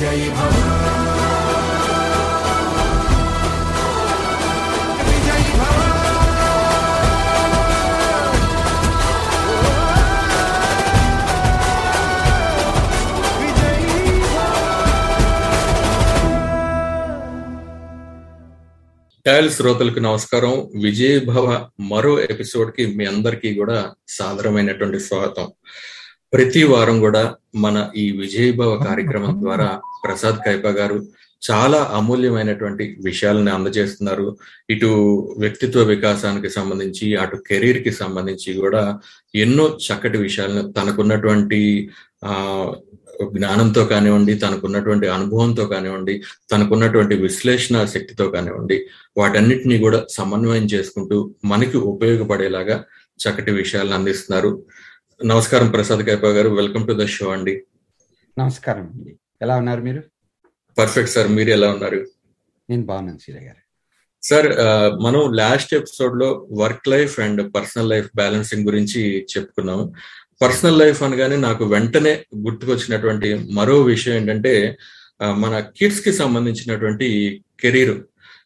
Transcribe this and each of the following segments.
విజయీ భవ భవ టైల్ శ్రోతలకు నమస్కారం. విజయభవ మరో ఎపిసోడ్కి మీ అందరికీ కూడా సాదరమైనటువంటి స్వాగతం. ప్రతి వారం కూడా మన ఈ విజయభవ కార్యక్రమం ద్వారా ప్రసాద్ కైపా గారు చాలా అమూల్యమైనటువంటి విషయాలను అందజేస్తున్నారు. ఇటు వ్యక్తిత్వ వికాసానికి సంబంధించి అటు కెరీర్కి సంబంధించి కూడా ఎన్నో చక్కటి విషయాలను తనకున్నటువంటి ఆ జ్ఞానంతో కానివ్వండి తనకున్నటువంటి అనుభవంతో కానివ్వండి తనకున్నటువంటి విశ్లేషణ శక్తితో కానివ్వండి వాటన్నిటినీ కూడా సమన్వయం చేసుకుంటూ మనకి ఉపయోగపడేలాగా చక్కటి విషయాలను అందిస్తున్నారు. నమస్కారం Prasad Kaipa garu welcome to the show అండి. నమస్కారం అండి. ఎలా ఉన్నారు మీరు? పర్ఫెక్ట్ సార్ మీరు ఎలా ఉన్నారు? నేను బాగున్నాను సీర గారు. సార్ మనం లాస్ట్ ఎపిసోడ్లో work life and personal life balancing గురించి చెప్పుకున్నాము. పర్సనల్ లైఫ్ అనగానే నాకు వెంటనే గుర్తుకొచ్చినటువంటి మరో విషయం ఏంటంటే మన కిడ్స్కి సంబంధించినటువంటి కెరీర్.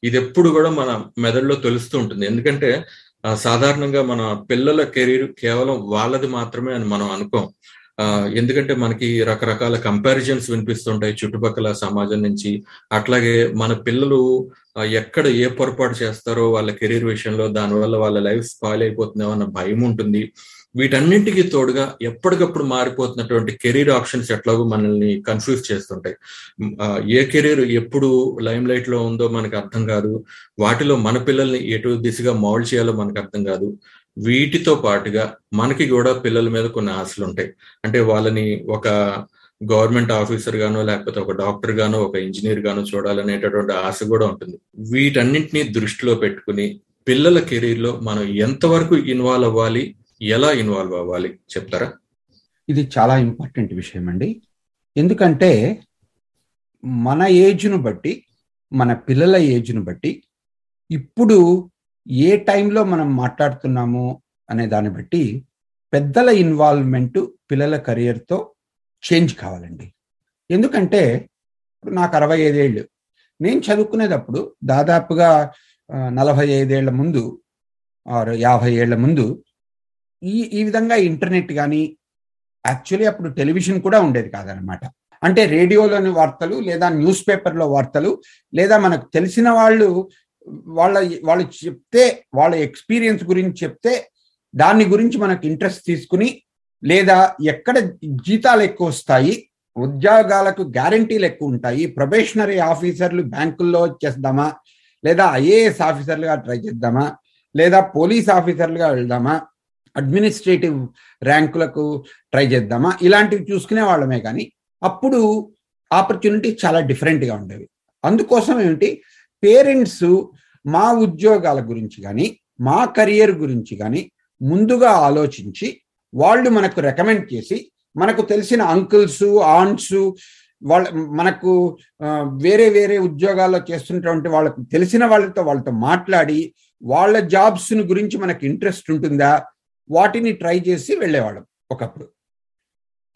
ఇది ఎప్పుడు కూడా మన మెదడులో తెలుస్తూ ఉంటుంది. ఎందుకంటే సాధారణంగా మన పిల్లల కెరీర్ కేవలం వాళ్ళది మాత్రమే అని మనం అనుకోం. ఆ, ఎందుకంటే మనకి రకరకాల కంపారిజన్స్ వినిపిస్తుంటాయి చుట్టుపక్కల సమాజం నుంచి. అట్లాగే మన పిల్లలు ఎక్కడ ఏ పొరపాటు చేస్తారో వాళ్ళ కెరీర్ విషయంలో దానివల్ల వాళ్ళ లైఫ్ స్పాయిల్ అయిపోతుందేమో అన్న భయం ఉంటుంది. వీటన్నింటికి తోడుగా ఎప్పటికప్పుడు మారిపోతున్నటువంటి కెరీర్ ఆప్షన్స్ ఎట్లాగో మనల్ని కన్ఫ్యూజ్ చేస్తుంటాయి. ఏ కెరీర్ ఎప్పుడు లైమ్ లైట్లో ఉందో మనకు అర్థం కాదు. వాటిలో మన పిల్లల్ని ఎటు దిశగా మౌల్డ్ చేయాలో మనకు అర్థం కాదు. వీటితో పాటుగా మనకి కూడా పిల్లల మీద కొన్ని ఆశలు ఉంటాయి. అంటే వాళ్ళని ఒక గవర్నమెంట్ ఆఫీసర్ గానో లేకపోతే ఒక డాక్టర్ గానో ఒక ఇంజనీర్ గానో చూడాలనేటటువంటి ఆశ కూడా ఉంటుంది. వీటన్నింటినీ దృష్టిలో పెట్టుకుని పిల్లల కెరీర్లో మనం ఎంతవరకు ఇన్వాల్వ్ అవ్వాలి? ఎలా ఇన్వాల్వ్ అవ్వాలి? చెప్తారా? ఇది చాలా ఇంపార్టెంట్ విషయం అండి. ఎందుకంటే మన ఏజ్ను బట్టి మన పిల్లల ఏజ్ను బట్టి ఇప్పుడు ఏ టైంలో మనం మాట్లాడుతున్నాము అనే దాన్ని బట్టి పెద్దల ఇన్వాల్వ్మెంట్ పిల్లల కెరియర్తో చేంజ్ కావాలండి. ఎందుకంటే ఇప్పుడు నాకు అరవై ఐదేళ్ళు నేను చదువుకునేటప్పుడు దాదాపుగా నలభై ఐదేళ్ళ ముందు ఆరు యాభై ఏళ్ళ ముందు ఈ ఈ విధంగా ఇంటర్నెట్ కానీ యాక్చువల్లీ అప్పుడు టెలివిజన్ కూడా ఉండేది కాదనమాట అంటే రేడియోలోని వార్తలు లేదా న్యూస్ పేపర్లో వార్తలు లేదా మనకు తెలిసిన వాళ్ళు వాళ్ళ వాళ్ళు చెప్తే వాళ్ళ ఎక్స్పీరియన్స్ గురించి చెప్తే దాని గురించి మనకు ఇంట్రెస్ట్ తీసుకుని లేదా ఎక్కడ జీతాలు ఎక్కువ వస్తాయి ఉద్యోగాలకు గ్యారంటీలు ఎక్కువ ఉంటాయి ప్రొబేషనరీ ఆఫీసర్లు బ్యాంకుల్లో చేద్దామా లేదా ఐఏఎస్ ఆఫీసర్లుగా ట్రై చేద్దామా లేదా పోలీస్ ఆఫీసర్లుగా వెళ్దామా అడ్మినిస్ట్రేటివ్ ర్యాంకులకు ట్రై చేద్దామా? ఇలాంటివి చూసుకునే వాళ్ళమే కానీ అప్పుడు ఆపర్చునిటీ చాలా డిఫరెంట్గా ఉండేవి. అందుకోసం ఏమిటి? పేరెంట్స్ మా ఉద్యోగాల గురించి కానీ మా కెరియర్ గురించి కానీ ముందుగా ఆలోచించి వాళ్ళు మనకు రికమెండ్ చేసి మనకు తెలిసిన అంకుల్స్ ఆంట్స్ వాళ్ళ మనకు వేరే వేరే ఉద్యోగాల్లో చేస్తున్నటువంటి వాళ్ళకు తెలిసిన వాళ్ళతో వాళ్ళతో మాట్లాడి వాళ్ళ జాబ్స్ గురించి మనకు ఇంట్రెస్ట్ ఉంటుందా? వాటిని ట్రై చేసి వెళ్ళేవాళ్ళం ఒకప్పుడు.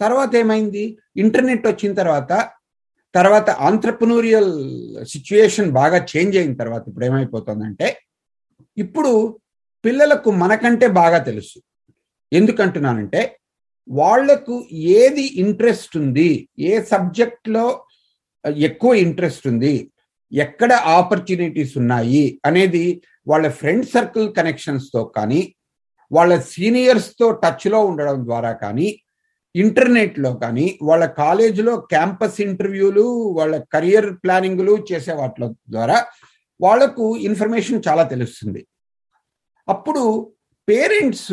తర్వాత ఏమైంది? ఇంటర్నెట్ వచ్చిన తర్వాత తర్వాత ఆంట్రప్రనూరియల్ సిచ్యుయేషన్ బాగా చేంజ్ అయిన తర్వాత ఇప్పుడు ఏమైపోతుందంటే ఇప్పుడు పిల్లలకు మనకంటే బాగా తెలుసు. ఎందుకంటున్నానంటే వాళ్ళకు ఏది ఇంట్రెస్ట్ ఉంది ఏ సబ్జెక్ట్లో ఎక్కువ ఇంట్రెస్ట్ ఉంది ఎక్కడ ఆపర్చునిటీస్ ఉన్నాయి అనేది వాళ్ళ ఫ్రెండ్ సర్కిల్ కనెక్షన్స్తో కానీ వాళ్ళ సీనియర్స్తో టచ్లో ఉండడం ద్వారా కానీ ఇంటర్నెట్లో కానీ వాళ్ళ కాలేజీలో క్యాంపస్ ఇంటర్వ్యూలు వాళ్ళ కెరియర్ ప్లానింగ్లు చేసే వాటి ద్వారా వాళ్ళకు ఇన్ఫర్మేషన్ చాలా తెలుస్తుంది. అప్పుడు పేరెంట్స్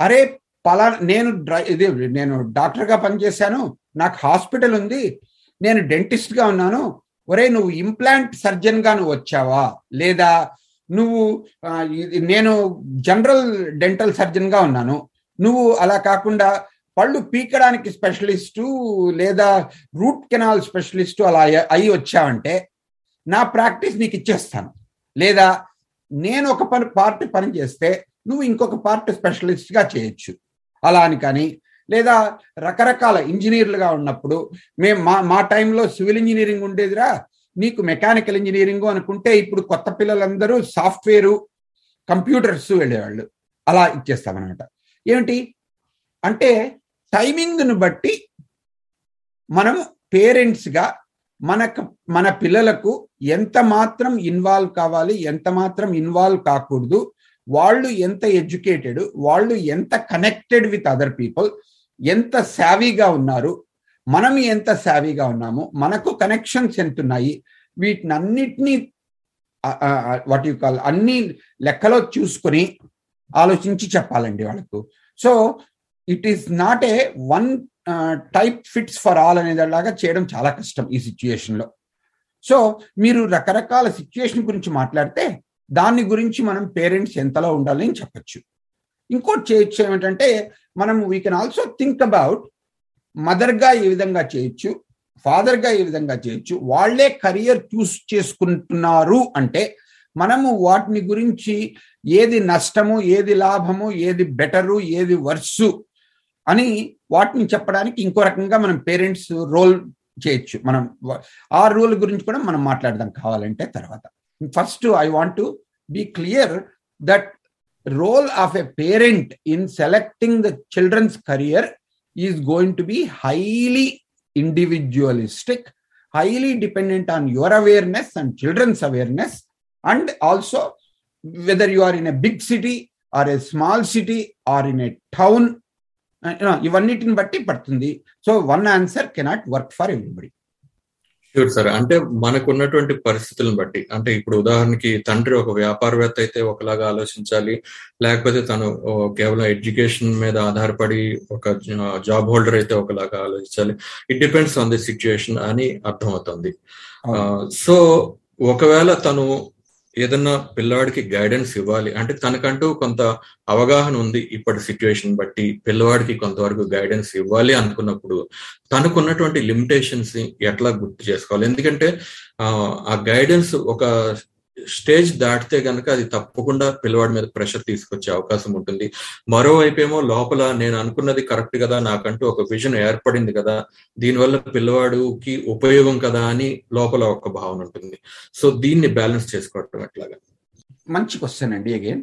అరే పలా నేను డ్రై ఇది నేను డాక్టర్గా పనిచేశాను నాకు హాస్పిటల్ ఉంది నేను డెంటిస్ట్గా ఉన్నాను ఒరే నువ్వు ఇంప్లాంట్ సర్జన్గా నువ్వు వచ్చావా? లేదా నువ్వు నేను జనరల్ డెంటల్ సర్జన్గా ఉన్నాను. నువ్వు అలా కాకుండా పళ్ళు పీకడానికి స్పెషలిస్టు లేదా రూట్ కెనాల్ స్పెషలిస్టు అలా అయి వచ్చావంటే నా ప్రాక్టీస్ నీకు ఇచ్చేస్తాను. లేదా నేను ఒక పని పార్ట్ పని చేస్తే నువ్వు ఇంకొక పార్ట్ స్పెషలిస్ట్గా చేయొచ్చు. అలా అని కానీ లేదా రకరకాల ఇంజనీర్లుగా ఉన్నప్పుడు మేము మా మా టైంలో సివిల్ ఇంజనీరింగ్ ఉండేదిరా నీకు మెకానికల్ ఇంజనీరింగ్ అనుకుంటే ఇప్పుడు కొత్త పిల్లలందరూ సాఫ్ట్వేరు కంప్యూటర్స్ వెళ్ళేవాళ్ళు. అలా ఇచ్చేస్తామన్నమాట. ఏమిటి? అంటే టైమింగ్ను బట్టి మనం పేరెంట్స్గా మనకు మన పిల్లలకు ఎంత మాత్రం ఇన్వాల్వ్ కావాలి ఎంత మాత్రం ఇన్వాల్వ్ కాకూడదు వాళ్ళు ఎంత ఎడ్యుకేటెడ్ వాళ్ళు ఎంత కనెక్టెడ్ విత్ అదర్ పీపుల్ ఎంత శావీగా ఉన్నారు మనం ఎంత శావీగా ఉన్నామో మనకు కనెక్షన్స్ ఎంత ఉన్నాయి వీటిని అన్నిటినీ వాట్ యు కాల్ అన్ని లెక్కలో చూసుకొని ఆలోచించి చెప్పాలండి వాళ్ళకు. So it is not a one type fits for all అనేలాగా చేయడం చాలా కష్టం ఈ సిచ్యుయేషన్లో సో మీరు రకరకాల సిచ్యుయేషన్ గురించి మాట్లాడితే దాని గురించి మనం పేరెంట్స్ ఎంతలో ఉండాలని చెప్పచ్చు. ఇంకోటి చేయొచ్చు ఏమిటంటే మనం we can also think about మదర్గా ఏ విధంగా చేయొచ్చు? ఫాదర్గా ఏ విధంగా చేయొచ్చు? వాళ్ళే కెరియర్ చూస్ చేసుకుంటున్నారు అంటే మనము వాటిని గురించి ఏది నష్టము ఏది లాభము ఏది బెటరు ఏది వర్సు అని వాటిని చెప్పడానికి ఇంకో రకంగా మనం పేరెంట్స్ రోల్ చేయొచ్చు. మనం ఆ రోల్ గురించి కూడా మనం మాట్లాడదాం కావాలంటే తర్వాత. First I want to be clear that role of a parent in selecting the children's career is going to be highly individualistic, highly dependent on your awareness and children's awareness, and also whether you are in a big city or a small city or in a town, you know, ఇవన్నిటిని బట్టి పడుతుంది so one answer cannot work for everybody Sure sir అంటే మనకున్నటువంటి పరిస్థితులను బట్టి అంటే ఇప్పుడు ఉదాహరణకి తండ్రి ఒక వ్యాపారవేత్త అయితే ఒకలాగా ఆలోచించాలి లేకపోతే తను కేవలం ఎడ్యుకేషన్ మీద ఆధారపడి ఒక జాబ్ హోల్డర్ అయితే ఒకలాగా ఆలోచించాలి. It depends on the situation అని అర్థమవుతుంది. సో ఒకవేళ తను ఏదన్నా పిల్లవాడికి గైడెన్స్ ఇవ్వాలి అంటే తనకంటూ కొంత అవగాహన ఉంది ఇప్పటి సిచ్యువేషన్ బట్టి పిల్లవాడికి కొంతవరకు గైడెన్స్ ఇవ్వాలి అనుకున్నప్పుడు తనకున్నటువంటి లిమిటేషన్స్ని ఎట్లా గుర్తు చేసుకోవాలి? ఎందుకంటే ఆ గైడెన్స్ ఒక స్టేజ్ దాటితే కనుక అది తప్పకుండా పిల్లవాడి మీద ప్రెషర్ తీసుకొచ్చే అవకాశం ఉంటుంది. మరోవైపు ఏమో లోపల నేను అనుకున్నది కరెక్ట్ కదా నాకంటూ ఒక విజన్ ఏర్పడింది కదా దీనివల్ల పిల్లవాడికి ఉపయోగం కదా అని లోపల ఒక భావన ఉంటుంది. సో దీన్ని బ్యాలెన్స్ చేసుకోవటం ఎట్లాగా? మంచి క్వశ్చన్ అండి అగైన్.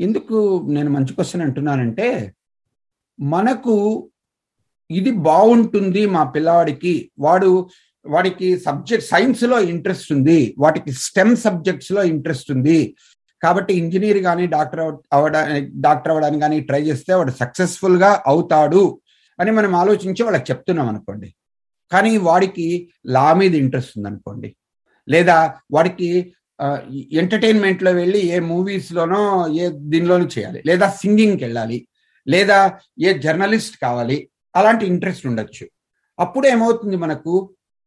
ఎందుకు నేను మంచి క్వశ్చన్ అంటున్నానంటే మనకు ఇది బాగుంటుంది మా పిల్లవాడికి వాడు వాడికి సబ్జెక్ట్ సైన్స్లో ఇంట్రెస్ట్ ఉంది వాటికి స్టెమ్ సబ్జెక్ట్స్లో ఇంట్రెస్ట్ ఉంది. కాబట్టి ఇంజనీర్ కానీ డాక్టర్ అవడానికి డాక్టర్ అవ్వడానికి కానీ ట్రై చేస్తే వాడు సక్సెస్ఫుల్గా అవుతాడు అని మనం ఆలోచించి వాళ్ళకి చెప్తున్నాం అనుకోండి. కానీ వాడికి లా మీద ఇంట్రెస్ట్ ఉంది అనుకోండి. లేదా వాడికి ఎంటర్టైన్మెంట్లో వెళ్ళి ఏ మూవీస్ లోనో ఏ దీనిలోనూ చేయాలి. లేదా సింగింగ్కి వెళ్ళాలి లేదా ఏ జర్నలిస్ట్ కావాలి. అలాంటి ఇంట్రెస్ట్ ఉండొచ్చు. అప్పుడు ఏమవుతుంది మనకు?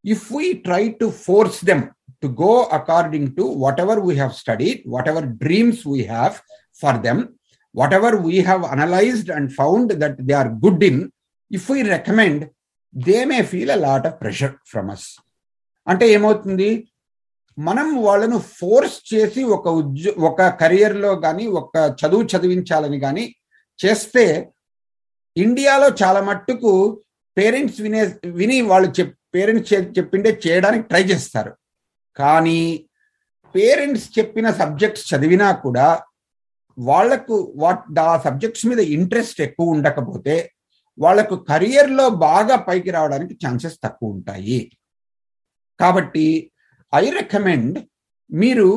If we try to force them to go according to whatever we have studied, whatever dreams we have for them, whatever we have analyzed and found that they are good in, if we recommend, they may feel a lot of pressure from us. అంటే ఏమవుతుంది మనం వాళ్ళను force చేసి ఒక ఉద్యో ఒక కెరియర్లో కానీ ఒక చదువు చదివించాలని కానీ చేస్తే ఇండియాలో చాలా మట్టుకు పేరెంట్స్ వినే విని వాళ్ళు చెప్ పేరెంట్స్ చెప్పిండే చేయడానికి ట్రై చేస్తారు. కానీ పేరెంట్స్ చెప్పిన సబ్జెక్ట్స్ చదివినా కూడా వాళ్ళకు వాట్ ఆ సబ్జెక్ట్స్ మీద ఇంట్రెస్ట్ ఎక్కువ ఉండకపోతే వాళ్ళకు కెరియర్లో బాగా పైకి రావడానికి ఛాన్సెస్ తక్కువ ఉంటాయి. కాబట్టి ఐ రికమెండ్ మీరు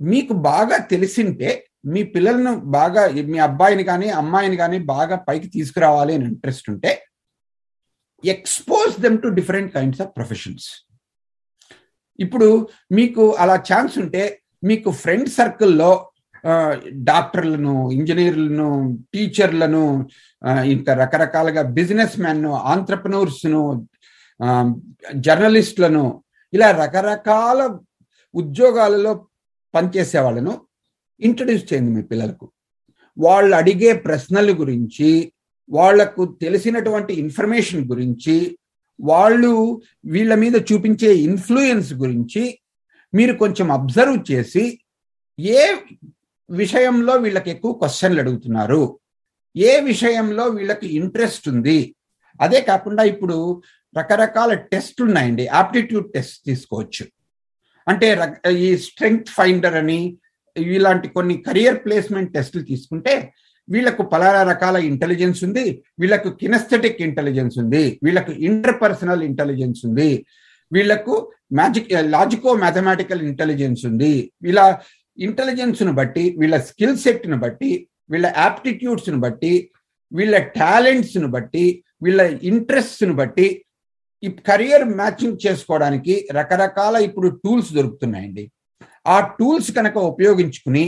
మీకు బాగా తెలిసింటే మీ పిల్లలను బాగా మీ అబ్బాయిని కానీ అమ్మాయిని కానీ బాగా పైకి తీసుకురావాలి అని ఇంట్రెస్ట్ ఉంటే expose them to different kinds of professions ఇప్పుడు మీకు అలా ఛాన్స్ ఉంటే మీకు ఫ్రెండ్ సర్కిల్లో డాక్టర్లను ఇంజనీర్లను టీచర్లను ఇంకా రకరకాలుగా బిజినెస్ మ్యాన్ను ఆంటర్ప్రనూర్స్ను జర్నలిస్టులను ఇలా రకరకాల ఉద్యోగాలలో పనిచేసే వాళ్ళను ఇంట్రడ్యూస్ చేయండి మీ పిల్లలకు. వాళ్ళు అడిగే ప్రశ్నల గురించి వాళ్ళకు తెలిసినటువంటి ఇన్ఫర్మేషన్ గురించి వాళ్ళు వీళ్ళ మీద చూపించే ఇన్ఫ్లుయెన్స్ గురించి మీరు కొంచెం అబ్జర్వ్ చేసి ఏ విషయంలో వీళ్ళకి ఎక్కువ క్వశ్చన్లు అడుగుతున్నారు? ఏ విషయంలో వీళ్ళకి ఇంట్రెస్ట్ ఉంది? అదే కాకుండా ఇప్పుడు రకరకాల టెస్ట్ ఉన్నాయండి. ఆప్టిట్యూడ్ టెస్ట్ తీసుకోవచ్చు. అంటే ఈ స్ట్రెంగ్త్ ఫైండర్ అని ఇలాంటి కొన్ని కెరియర్ ప్లేస్మెంట్ టెస్టులు తీసుకుంటే వీళ్ళకు పలానా రకాల ఇంటెలిజెన్స్ ఉంది వీళ్ళకు కినెస్థెటిక్ ఇంటెలిజెన్స్ ఉంది వీళ్ళకు ఇంటర్పర్సనల్ ఇంటెలిజెన్స్ ఉంది వీళ్ళకు మ్యాజిక్ లాజికో మ్యాథమెటికల్ ఇంటెలిజెన్స్ ఉంది. వీళ్ళ ఇంటెలిజెన్స్ను బట్టి వీళ్ళ స్కిల్ సెట్ను బట్టి వీళ్ళ యాప్టిట్యూడ్స్ను బట్టి వీళ్ళ టాలెంట్స్ను బట్టి వీళ్ళ ఇంట్రెస్ట్ను బట్టి ఈ కెరియర్ మ్యాచింగ్ చేసుకోవడానికి రకరకాల ఇప్పుడు టూల్స్ దొరుకుతున్నాయండి. ఆ టూల్స్ కనుక ఉపయోగించుకుని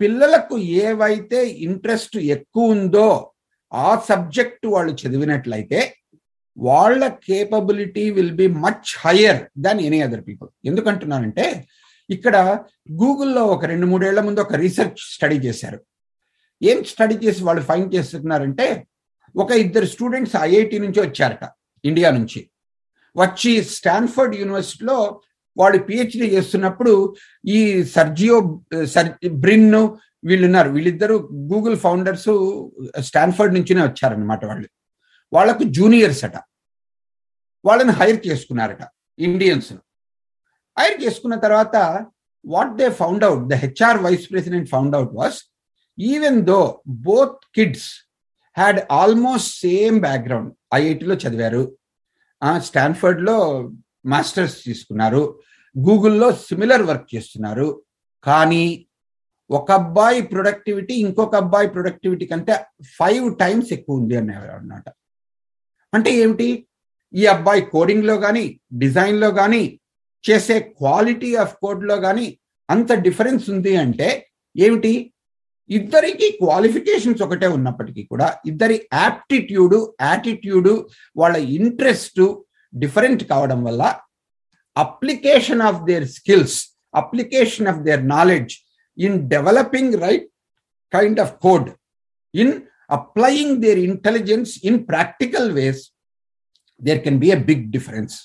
పిల్లలకు ఏవైతే ఇంట్రెస్ట్ ఎక్కువ ఉందో ఆ సబ్జెక్ట్ వాళ్ళు చదివినట్లయితే వాళ్ళ capability will be much higher than any other people. ఎందుకంటున్నానంటే ఇక్కడ గూగుల్లో ఒక రెండు మూడేళ్ళ ముందు ఒక రీసెర్చ్ స్టడీ చేశారు. ఏం స్టడీ చేసి వాళ్ళు ఫైన్ చేస్తున్నారంటే ఒక ఇద్దరు స్టూడెంట్స్ ఐఐటి నుంచి వచ్చారట ఇండియా నుంచి. వచ్చి స్టాన్ఫర్డ్ యూనివర్సిటీలో వాళ్ళు పిహెచ్డి చేస్తున్నప్పుడు ఈ సర్జియో సర్ బ్రిన్ వీళ్ళు ఉన్నారు గూగుల్ ఫౌండర్స్ స్టాన్ఫర్డ్ నుంచినే వచ్చారనమాట వాళ్ళు. వాళ్ళకు జూనియర్స్ అట. వాళ్ళని హైర్ చేసుకున్నారట ఇండియన్స్ హైర్ చేసుకున్న తర్వాత what they found out the HR vice president found out was even though both kids had almost same background ఐఐటిలో చదివారు. స్టాన్ఫర్డ్లో మాస్టర్స్ తీసుకున్నారు. గూగుల్లో సిమిలర్ వర్క్ చేస్తున్నారు. కానీ ఒక అబ్బాయి ప్రొడక్టివిటీ ఇంకొక అబ్బాయి ప్రొడక్టివిటీ కంటే ఫైవ్ టైమ్స్ ఎక్కువ ఉంది అనేవారు అన్నమాట. అంటే ఏమిటి? ఈ అబ్బాయి కోడింగ్లో కానీ డిజైన్లో కానీ చేసే క్వాలిటీ ఆఫ్ కోడ్లో కానీ అంత డిఫరెన్స్ ఉంది అంటే ఏమిటి? ఇద్దరికి క్వాలిఫికేషన్స్ ఒకటే ఉన్నప్పటికీ కూడా ఇద్దరి యాప్టిట్యూడు యాటిట్యూడు వాళ్ళ ఇంట్రెస్ట్ డిఫరెంట్ కావడం వల్ల application of their skills application of their knowledge in developing right kind of code in applying their intelligence in practical ways there can be a big difference.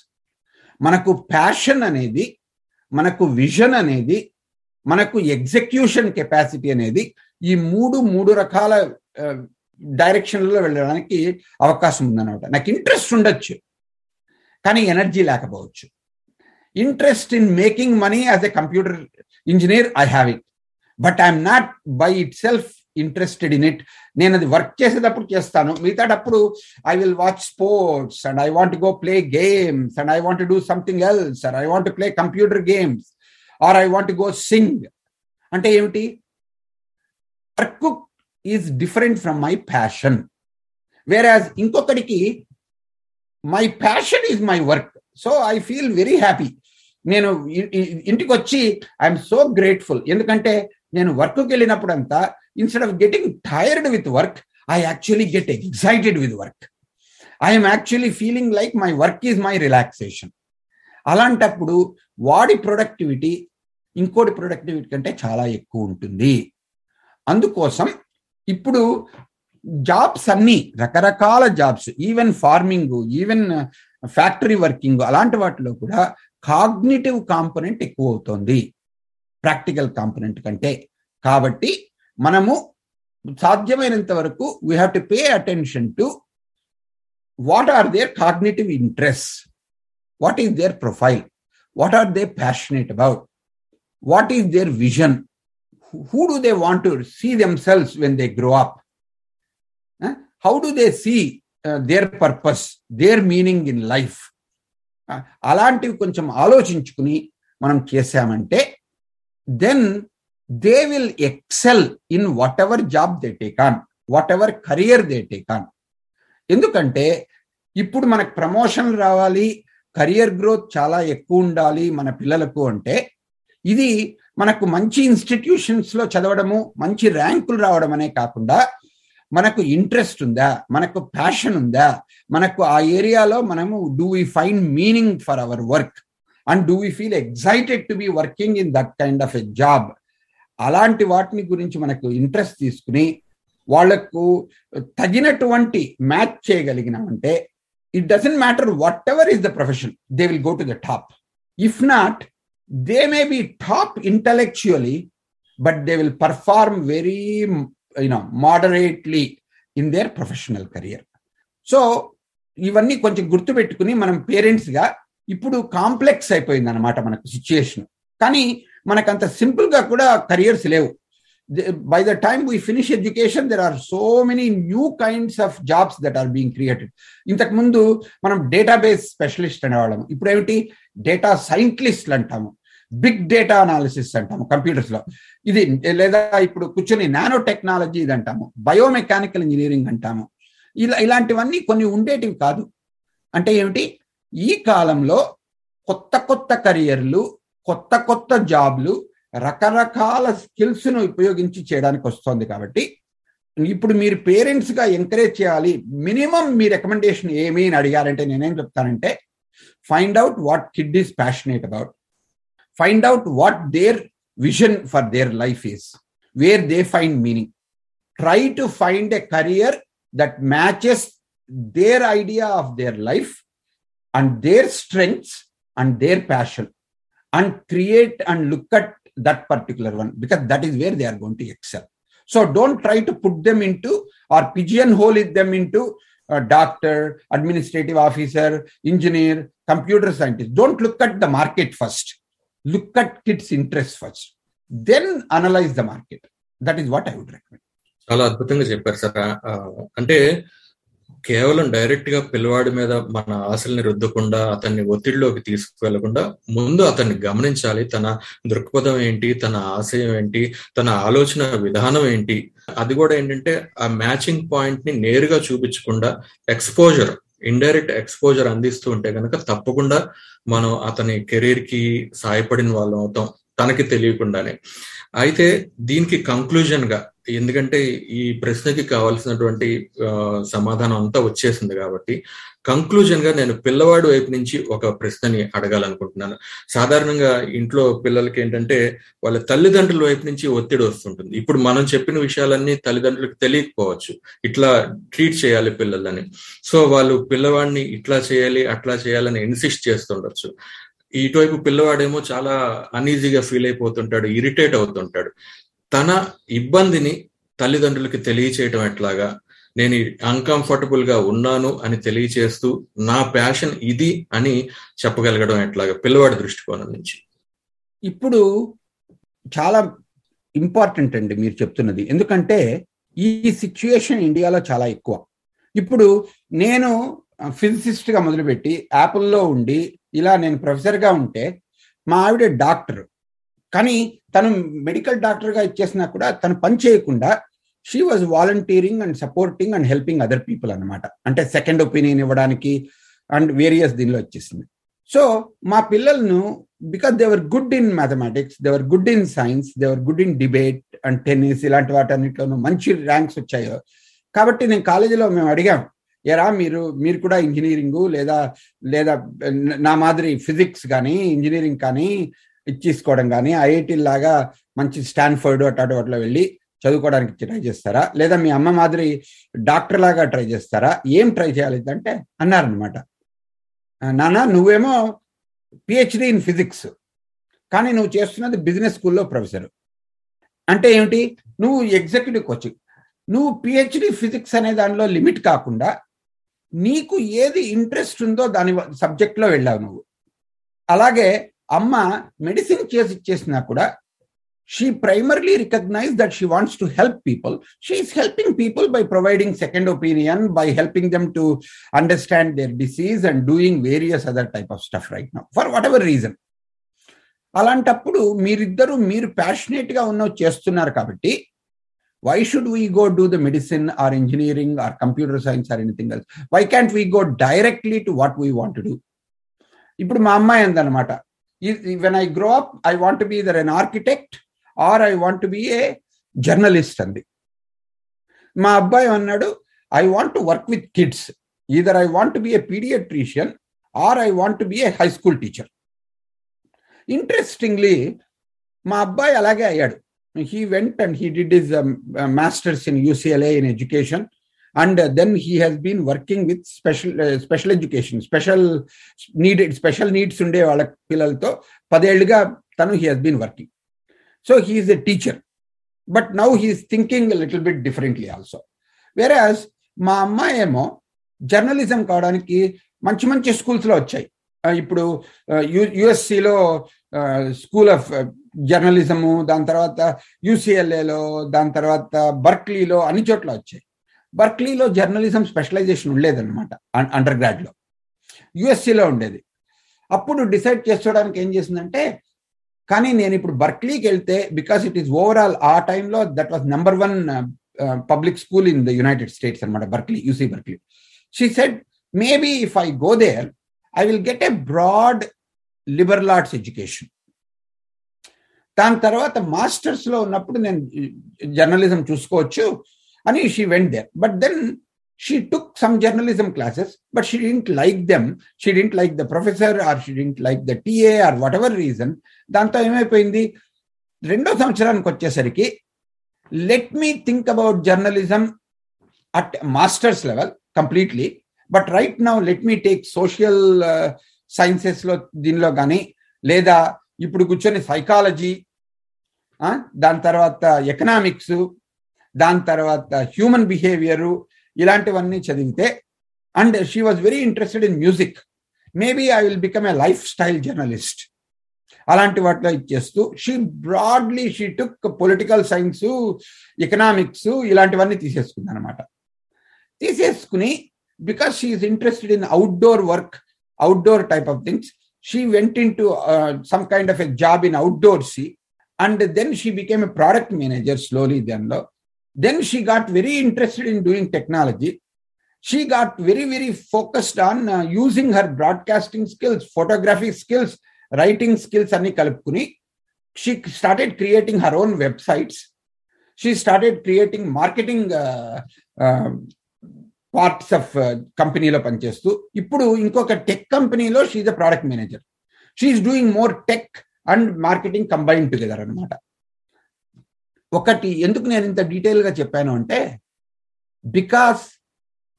మనకు passion అనేది మనకు vision అనేది మనకు execution capacity అనేది ఈ మూడు మూడు రకాల డైరెక్షన్లలో వెళ్ళడానికి అవకాశం ఉందన్నమాట. నాకు ఇంట్రెస్ట్ ఉండొచ్చు. కానీ ఎనర్జీ లేకపోవచ్చు. Interest in making money as a computer engineer I have it. But I'm not by itself interested in it. నేను అది వర్క్ చేసేటప్పుడు చేస్తాను. మిగతాటప్పుడు I will watch sports and I want go play games and I want do something else and I want play computer games or I want go sing. అంటే ఏమిటి? Work is different from my passion. Whereas ఇంకొకడికి my passion is my work so I feel very happy నేను ఇంటికి వచ్చి I'm so grateful ఎందుకంటే నేను వర్క్కి వెళ్ళినప్పుడంతా instead of getting tired with work I actually get excited with work I'm actually feeling like my work is my relaxation అలాంటప్పుడు వాడి productivity ఇంకోటి productivity కంటే చాలా ఎక్కువ ఉంటుంది. అందుకోసం ఇప్పుడు జాబ్స్ అన్ని రకరకాల jobs even farming even factory working అలాంటి వాటిలో కూడా కాగ్నిటివ్ కాంపనెంట్ ఎక్కువ అవుతుంది ప్రాక్టికల్ కాంపనెంట్ కంటే. కాబట్టి మనము సాధ్యమైనంత వరకు we have to pay attention to what are their cognitive interest what is their profile what are they passionate about what is their vision who do they want to see themselves when they grow up how do they see their purpose their meaning in life అలాంటివి కొంచెం ఆలోచించుకుని మనం చేశామంటే then they will excel in whatever job they take on whatever career they take on ఎందుకంటే ఇప్పుడు మనకు promotion రావాలి career growth చాలా ఎక్కువ ఉండాలి మన పిల్లలకు అంటే ఇది మనకు మంచి ఇన్స్టిట్యూషన్స్లో చదవడము మంచి ర్యాంకులు రావడం అనే కాకుండా మనకు ఇంట్రెస్ట్ ఉందా? మనకు ప్యాషన్ ఉందా? మనకు ఆ ఏరియాలో మనము do we find meaning for our work and do we feel excited to be working in that kind of a job అలాంటి వాటిని గురించి మనకు ఇంట్రెస్ట్ తీసుకుని వాళ్ళకు తగినటువంటి match చేయగలిగినామంటే it doesn't matter whatever is the profession they will go to the top if not they may be top intellectually but they will perform very very you know moderately in their professional career so ఇవన్నీ కొంచెం గుర్తుపెట్టుకుని మనం పేరెంట్స్గా ఇప్పుడు complex అయిపోయింది అనమాట మనకు situation కానీ మనకంత సింపుల్గా కూడా కెరియర్స్ లేవు. By the time we finish education there are so many new kinds of jobs that are being created ఇంతకు ముందు మనం డేటాబేస్ స్పెషలిస్ట్ అనేవాళ్ళము. ఇప్పుడు ఏమిటి డేటా సైంటిస్ట్లు అంటాము. బిగ్ డేటా అనాలిసిస్ అంటాము కంప్యూటర్స్లో. ఇది లేదా ఇప్పుడు కూర్చొని నానో టెక్నాలజీ ఇది అంటాము బయోమెకానికల్ ఇంజనీరింగ్ అంటాము. ఇలా ఇలాంటివన్నీ కొన్ని ఉండేటివి కాదు. అంటే ఏమిటి? ఈ కాలంలో కొత్త కొత్త కెరియర్లు కొత్త కొత్త జాబ్లు రకరకాల స్కిల్స్ను ఉపయోగించి చేయడానికి వస్తుంది కాబట్టి ఇప్పుడు మీరు పేరెంట్స్గా ఎంకరేజ్ చేయాలి. మినిమం మీ రికమెండేషన్ ఏమి అని అడిగారంటే నేనేం చెప్తానంటే find out what kid is passionate about find out what their vision for their life is, where they find meaning. Try to find a career that matches their idea of their life and their strengths and their passion and create and look at that particular one because that is where they are going to excel. So don't try to put them into or pigeonhole them into a doctor, administrative officer, engineer, computer scientist. Don't look at the market first. Look at kids' interest first. Then analyze the market. That is what I would recommend. చాలా అద్భుతంగా చెప్పారు sir అంటే కేవలం డైరెక్ట్గా పిల్లవాడి మీద మన ఆశల్ని రుద్దకుండా అతన్ని ఒత్తిడిలోకి తీసుకువెళ్ళకుండా ముందు అతన్ని గమనించాలి తన దృక్పథం ఏంటి తన ఆశయం ఏంటి తన ఆలోచన విధానం ఏంటి అది కూడా ఏంటంటే ఆ మ్యాచింగ్ పాయింట్ని నేరుగా చూపించకుండా ఎక్స్పోజర్ ఇండైరెక్ట్ ఎక్స్పోజర్ అందిస్తూ ఉంటే కనుక తప్పకుండా మనం అతని కెరీర్కి సాయపడిన వాళ్ళం అవుతాం. తనకి తెలియకుండానే. అయితే దీనికి కంక్లూజన్గా ఎందుకంటే ఈ ప్రశ్నకి కావాల్సినటువంటి సమాధానం అంతా వచ్చేసింది కాబట్టి కంక్లూజన్గా నేను పిల్లవాడు వైపు నుంచి ఒక ప్రశ్నని అడగాలనుకుంటున్నాను. సాధారణంగా ఇంట్లో పిల్లలకి ఏంటంటే వాళ్ళ తల్లిదండ్రుల వైపు నుంచి ఒత్తిడి వస్తుంటుంది. ఇప్పుడు మనం చెప్పిన విషయాలన్నీ తల్లిదండ్రులకు తెలియకపోవచ్చు. ఇట్లా ట్రీట్ చేయాలి పిల్లలని. సో వాళ్ళు పిల్లవాడిని ఇట్లా చేయాలి అట్లా చేయాలని ఇన్సిస్ట్ చేస్తుండొచ్చు. ఇటువైపు పిల్లవాడేమో చాలా అనీజీగా ఫీల్ అయిపోతుంటాడు ఇరిటేట్ అవుతుంటాడు. తన ఇబ్బందిని తల్లిదండ్రులకి తెలియచేయటం ఎట్లాగా? నేను అన్కంఫర్టబుల్గా ఉన్నాను అని తెలియచేస్తూ నా ప్యాషన్ ఇది అని చెప్పగలగడం ఎట్లాగా? పిల్లవాడి దృష్టికోణం నుంచి. ఇప్పుడు చాలా ఇంపార్టెంట్ అండి మీరు చెప్తున్నది. ఎందుకంటే ఈ సిచ్యుయేషన్ ఇండియాలో చాలా ఎక్కువ. ఇప్పుడు నేను ఫిజిసిస్ట్గా మొదలుపెట్టి యాపిల్లో ఉండి ఇలా నేను ప్రొఫెసర్గా ఉంటే మా ఆవిడ డాక్టర్. కానీ తను మెడికల్ డాక్టర్గా ఇచ్చేసినా కూడా తను పని చేయకుండా she was volunteering and supporting and helping other people అనమాట అంటే సెకండ్ ఒపీనియన్ ఇవ్వడానికి అండ్ వేరియస్ దీనిలో వచ్చేసింది సో మా పిల్లలను because they're good in mathematics they're good in science they're good in debate and tennis ఇలాంటి వాటన్నిటిలోనూ మంచి ర్యాంక్స్ వచ్చాయో. కాబట్టి నేను కాలేజీలో మేము అడిగాం ఎరా మీరు మీరు కూడా ఇంజనీరింగ్ లేదా లేదా నా మాదిరి ఫిజిక్స్ కానీ ఇంజనీరింగ్ కానీ ఇచ్చేసుకోవడం కానీ ఐఐటి లాగా మంచి స్టాన్ఫర్డ్ అటు వాటిలో వెళ్ళి చదువుకోవడానికి ట్రై చేస్తారా? లేదా మీ అమ్మ మాదిరి డాక్టర్ లాగా ట్రై చేస్తారా? ఏం ట్రై చేయాలి అంటే అన్నారనమాట నాన్న నువ్వేమో పిహెచ్డి ఇన్ ఫిజిక్స్ కానీ నువ్వు చేస్తున్నది బిజినెస్ స్కూల్లో ప్రొఫెసర్ అంటే ఏమిటి? నువ్వు ఎగ్జిక్యూటివ్ కోచింగ్ నువ్వు పిహెచ్డి ఫిజిక్స్ అనే దానిలో లిమిట్ కాకుండా నీకు ఏది ఇంట్రెస్ట్ ఉందో దాని సబ్జెక్ట్లో వెళ్ళావు నువ్వు. అలాగే అమ్మ మెడిసిన్ చేసి ఇచ్చేసినా కూడా she primarily recognize that she wants to help people she's helping people by providing second opinion by helping them to understand their disease and doing various other type of stuff right now for whatever reason అలాంటప్పుడు మీరిద్దరూ మీరు ప్యాషనేట్గా ఉన్న చేస్తున్నారు కాబట్టి why should we go do the medicine or engineering or computer science or anything else why can't we go directly to what we want do ఇప్పుడు మా అమ్మాయి అందనమాట when I grow up I want be either an architect or I want be a journalist అంది మా అబ్బాయి అన్నాడు I want to work with kids either I want be a paediatrician or I want be a high school teacher interestingly మా అబ్బాయి అలాగే అయ్యాడు he went and he did his um, uh, master's in UCLA in education, and then then he has been working with special uh, special education, special needed special needs ఉండే వాళ్ళ పిల్లలతో పదేళ్ళుగా తను he has been working so he's a teacher but now he's thinking little bit differently also whereas మా అమ్మాయి ఏమో journalism కావడానికి మంచి మంచి స్కూల్స్లో వచ్చాయి. ఇప్పుడు యుఎస్సిలో స్కూల్ ఆఫ్ జర్నలిజము దాని తర్వాత యూసీఎల్ఏలో దాని తర్వాత బర్క్లీలో అన్ని చోట్ల వచ్చాయి. బర్క్లీలో జర్నలిజం స్పెషలైజేషన్ ఉండలేదన్నమాట అండర్ గ్రాడ్లో యుఎస్సిలో ఉండేది. అప్పుడు డిసైడ్ చేసుకోవడానికి ఏం చేసిందంటే కానీ నేను ఇప్పుడు బర్క్లీకి వెళ్తే బికాస్ ఇట్ ఈస్ ఓవరాల్ ఆ టైంలో that was number one public school in the United States అనమాట Berkeley UC Berkeley. She said maybe if I go there I will get a broad liberal arts education. దాని తర్వాత మాస్టర్స్లో ఉన్నప్పుడు నేను journalism చూసుకోవచ్చు అని she went there but then she took some journalism classes but she didn't like them she didn't like the professor or she didn't like the TA or whatever reason దాంతో ఏమైపోయింది? రెండో సంవత్సరానికి వచ్చేసరికి let me think about journalism at masters level completely but right now let me take social సైన్సెస్లో దీనిలో కానీ లేదా ఇప్పుడు కూర్చొని సైకాలజీ దాని తర్వాత ఎకనామిక్స్ దాని తర్వాత హ్యూమన్ బిహేవియర్ ఇలాంటివన్నీ చదివితే and she was very interested in music maybe I will become a lifestyle journalist అలాంటి వాటిలో ఇచ్చేస్తూ she broadly she took political science economics ఇలాంటివన్నీ తీసేసుకుంది అనమాట తీసేసుకుని because she is interested in outdoor work outdoor type of things she went into some kind of a job in outdoor see and then she became a product manager slowly దెన్లో then she got very interested in doing technology she got very very focused on using her broadcasting skills photography skills writing skills అన్ని కలుపుకుని she started creating her own websites she started creating marketing parts of కంపెనీలో పనిచేస్తూ ఇప్పుడు ఇంకొక tech కంపెనీలో she's a product manager she's doing more tech and marketing combine together అనమాట ఒకటి ఎందుకు నేను ఇంత డీటెయిల్గా చెప్పాను అంటే because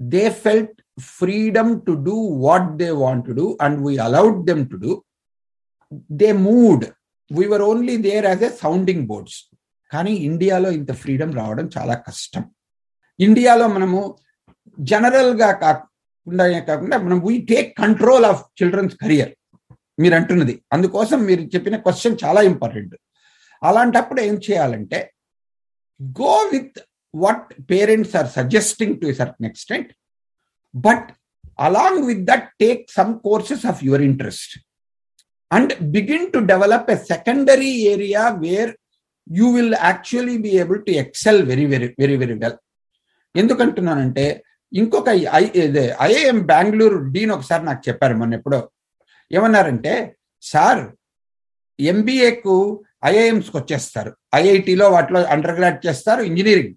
they felt freedom to do what they want to do and we allowed them to do they mood. We are only there as a sounding boards. కానీ ఇండియాలో ఇంత ఫ్రీడమ్ రావడం చాలా కష్టం. ఇండియాలో మనము జనరల్గా కాకుండా కాకుండా మనం we take control of children's career. మీరు అంటున్నది. అందుకోసం మీరు చెప్పిన క్వశ్చన్ చాలా ఇంపార్టెంట్. అలాంటప్పుడు ఏం చేయాలంటే go with what parents are suggesting to certain extent but along with that take some courses of your interest and begin to develop a secondary area where you will actually be able to excel very very very very well ఎందుకంటున్నానంటే ఇంకొక IIM Bengaluru Deen ఒకసారి నాకు చెప్పారు మొన్న ఎప్పుడో. ఏమన్నారంటే sir ఎంబీఏకు ఐఐఎంస్కి వచ్చేస్తారు. ఐఐటిలో వాటిలో అండర్ గ్రాడ్ చేస్తారు ఇంజనీరింగ్.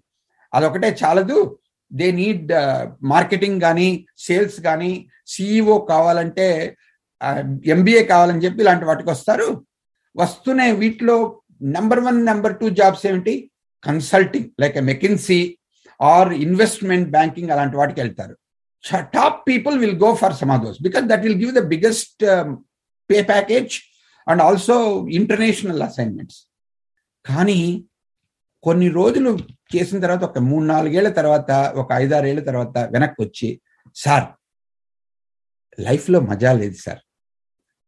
అదొకటే చాలదు. దే నీడ్ మార్కెటింగ్ కానీ సేల్స్ కానీ సిఇఓ కావాలంటే ఎంబీఏ కావాలని చెప్పి ఇలాంటి వాటికి వస్తారు. వస్తూనే వీటిలో number one number two jobs ఏమిటి? Consulting like McKinsey or investment banking అలాంటి వాటికి వెళ్తారు. Top people will go for సమాధోస్ because that will give the biggest pay package and also international assignments. కానీ కొన్ని రోజులు చేసిన తర్వాత ఒక మూడు నాలుగేళ్ళ తర్వాత ఒక ఐదారేళ్ళ తర్వాత వెనక్కి వచ్చి సార్ లైఫ్లో మజా లేదు sir.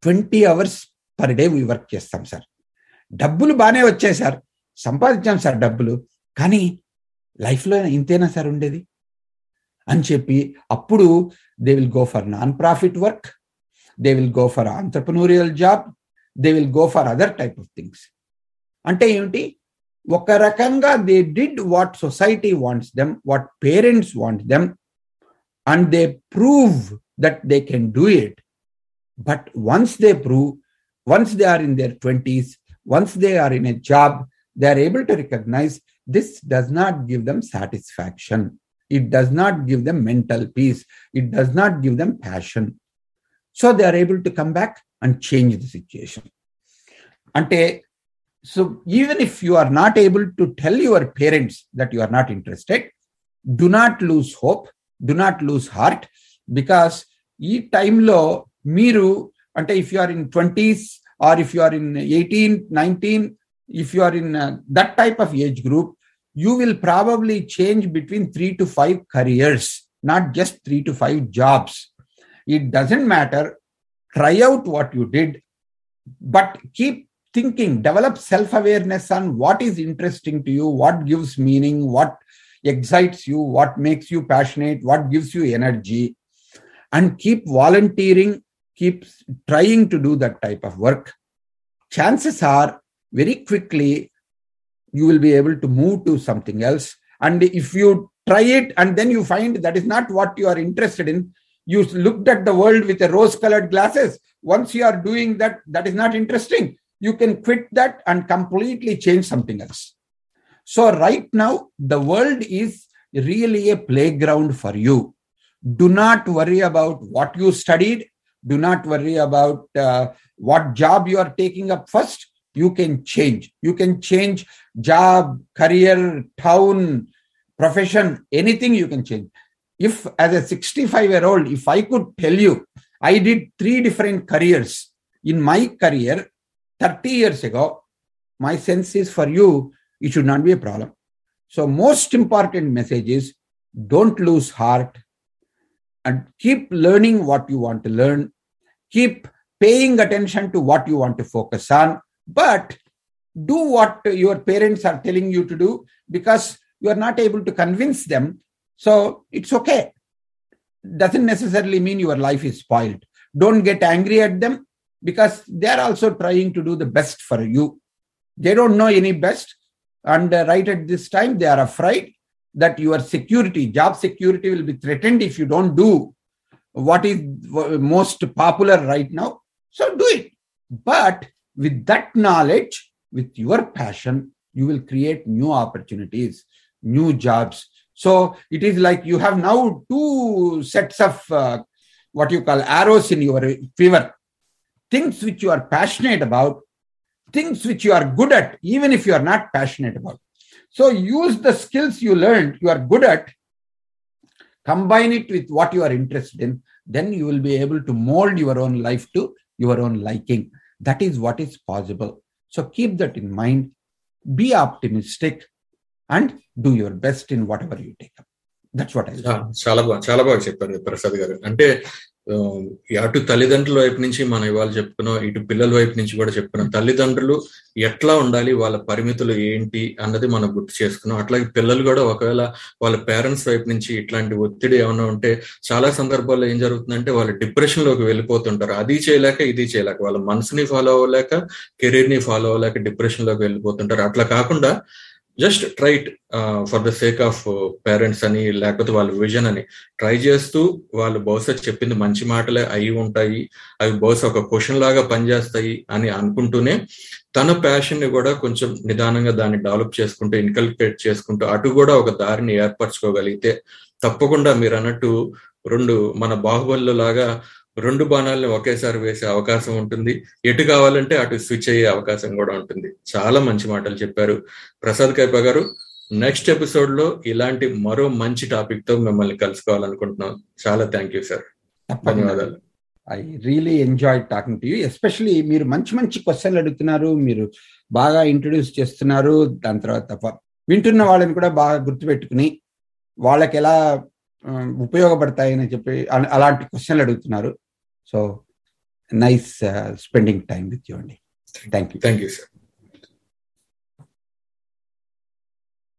Twenty hours per day we work చేస్తాం సార్. డబ్బులు బాగానే వచ్చాయి సార్. సంపాదించాం సార్ డబ్బులు. కానీ లైఫ్లో ఇంతేనా సార్ ఉండేది? అని చెప్పి అప్పుడు they will go for non profit work they will go for entrepreneurial job they will go for other type of things అంటే ఏమిటి ఒక రకంగా they did what society wants them what parents want them and they prove that they can do it but once they prove once they are in their twenties once they are in a job they are able to recognise this does not give them satisfaction. It does not give them mental peace. It does not give them passion. So they are able to come back and change the situation. Ante, so even if you are not able to tell your parents that you are not interested, do not lose hope, do not lose heart, because ఈ టైంలో మీరు అంటే if you are in twenties or if you are in eighteen nineteen if you are in uh, that type of age group, you will probably change between three to five careers, not just three to five jobs. It doesn't matter. Try out what you did, but keep thinking, develop self awareness on what is interesting to you, what gives meaning, what excites you, what makes you passionate, what gives you energy, and keep volunteering, keep trying to do that type of work. Chances are very quickly you will be able to move to something else. And if you try it and then you find that is not what you are interested in, you looked at the world with a rose colored glasses. Once you are doing that, that is not interesting. You can quit that and completely change something else. So, right now, the world is really a playground for you. Do not worry about what you studied. Do not worry about uh, what job you are taking up first. You can change. You can change job, career, town, profession, anything you can change. If, as a 65 year old, if I could tell you, I did three different careers in my career 30 years ago, my sense is for you, it should not be a problem. So, most important message is don't lose heart and keep learning what you want to learn. Keep paying attention to what you want to focus on, but do what your parents are telling you to do because you are not able to convince them. So, it's okay. Doesn't necessarily mean your life is spoiled. Don't get angry at them because they are also trying to do the best for you. They don't know any best. And uh, right at this time, they are afraid that your security, job security, will be threatened if you don't do what is most popular right now. So do it. But with that knowledge, with your passion, you will create new opportunities, new jobs. So it is like you have now two sets of uh, what you call arrows in your quiver things which you are passionate about, things which you are good at, even if you are not passionate about. So use the skills you learned, you are good at, combine it with what you are interested in, then you will be able to mold your own life to your own liking. That is what is possible. So keep that in mind, be optimistic, and do your best in whatever you take up. That's what చాలా బాగా చాలా బాగా చెప్పారు ప్రసాద్ గారు. అంటే అటు తల్లిదండ్రుల వైపు నుంచి మనం ఇవాళ చెప్పుకున్నాం ఇటు పిల్లల వైపు నుంచి కూడా చెప్పుకున్నాం తల్లిదండ్రులు ఎట్లా ఉండాలి వాళ్ళ పరిమితులు ఏంటి అన్నది మనం గుర్తు చేసుకున్నాం. అట్లాగే పిల్లలు కూడా ఒకవేళ వాళ్ళ పేరెంట్స్ వైపు నుంచి ఇట్లాంటి ఒత్తిడి ఏమైనా ఉంటే చాలా సందర్భాల్లో ఏం జరుగుతుందంటే వాళ్ళు డిప్రెషన్లోకి వెళ్ళిపోతుంటారు. అది చేయలేక ఇది చేయలేక వాళ్ళ మనసుని ఫాలో అవ్వలేక కెరీర్ని ఫాలో అవ్వలేక డిప్రెషన్లోకి వెళ్ళిపోతుంటారు. అట్లా కాకుండా just tried for the sake of parents అని లేకపోతే వాళ్ళ విజన్ అని. ట్రై చేస్తూ వాళ్ళు బహుశా చెప్పింది మంచి మాటలే అయి ఉంటాయి అవి బహుశా ఒక క్వశ్చన్ లాగా పనిచేస్తాయి అని అనుకుంటూనే తన ప్యాషన్ని కూడా కొంచెం నిదానంగా దాన్ని డెవలప్ చేసుకుంటూ ఇన్కల్కేట్ చేసుకుంటూ అటు కూడా ఒక దారిని ఏర్పరచుకోగలిగితే తప్పకుండా మీరు అన్నట్టు రెండు మన బాహుబలిలో లాగా రెండు బాణాలని ఒకేసారి వేసే అవకాశం ఉంటుంది. ఎటు కావాలంటే అటు స్విచ్ అయ్యే అవకాశం కూడా ఉంటుంది. చాలా మంచి మాటలు చెప్పారు ప్రసాద్ కైప గారు. నెక్స్ట్ ఎపిసోడ్లో ఇలాంటి మరో మంచి టాపిక్తో మిమ్మల్ని కలుసుకోవాలనుకుంటున్నాం. చాలా థ్యాంక్ యూ సార్. ధన్యవాదాలు. I really enjoy talking to you especially మీరు మంచి మంచి క్వశ్చన్లు అడుగుతున్నారు మీరు బాగా ఇంట్రడ్యూస్ చేస్తున్నారు. దాని తర్వాత వింటున్న వాళ్ళని కూడా బాగా గుర్తుపెట్టుకుని వాళ్ళకి ఎలా ఉపయోగపడతాయని చెప్పి అలాంటి క్వశ్చన్లు అడుగుతున్నారు. So nice uh, spending time with you, Andy. Thank you. Thank you, sir.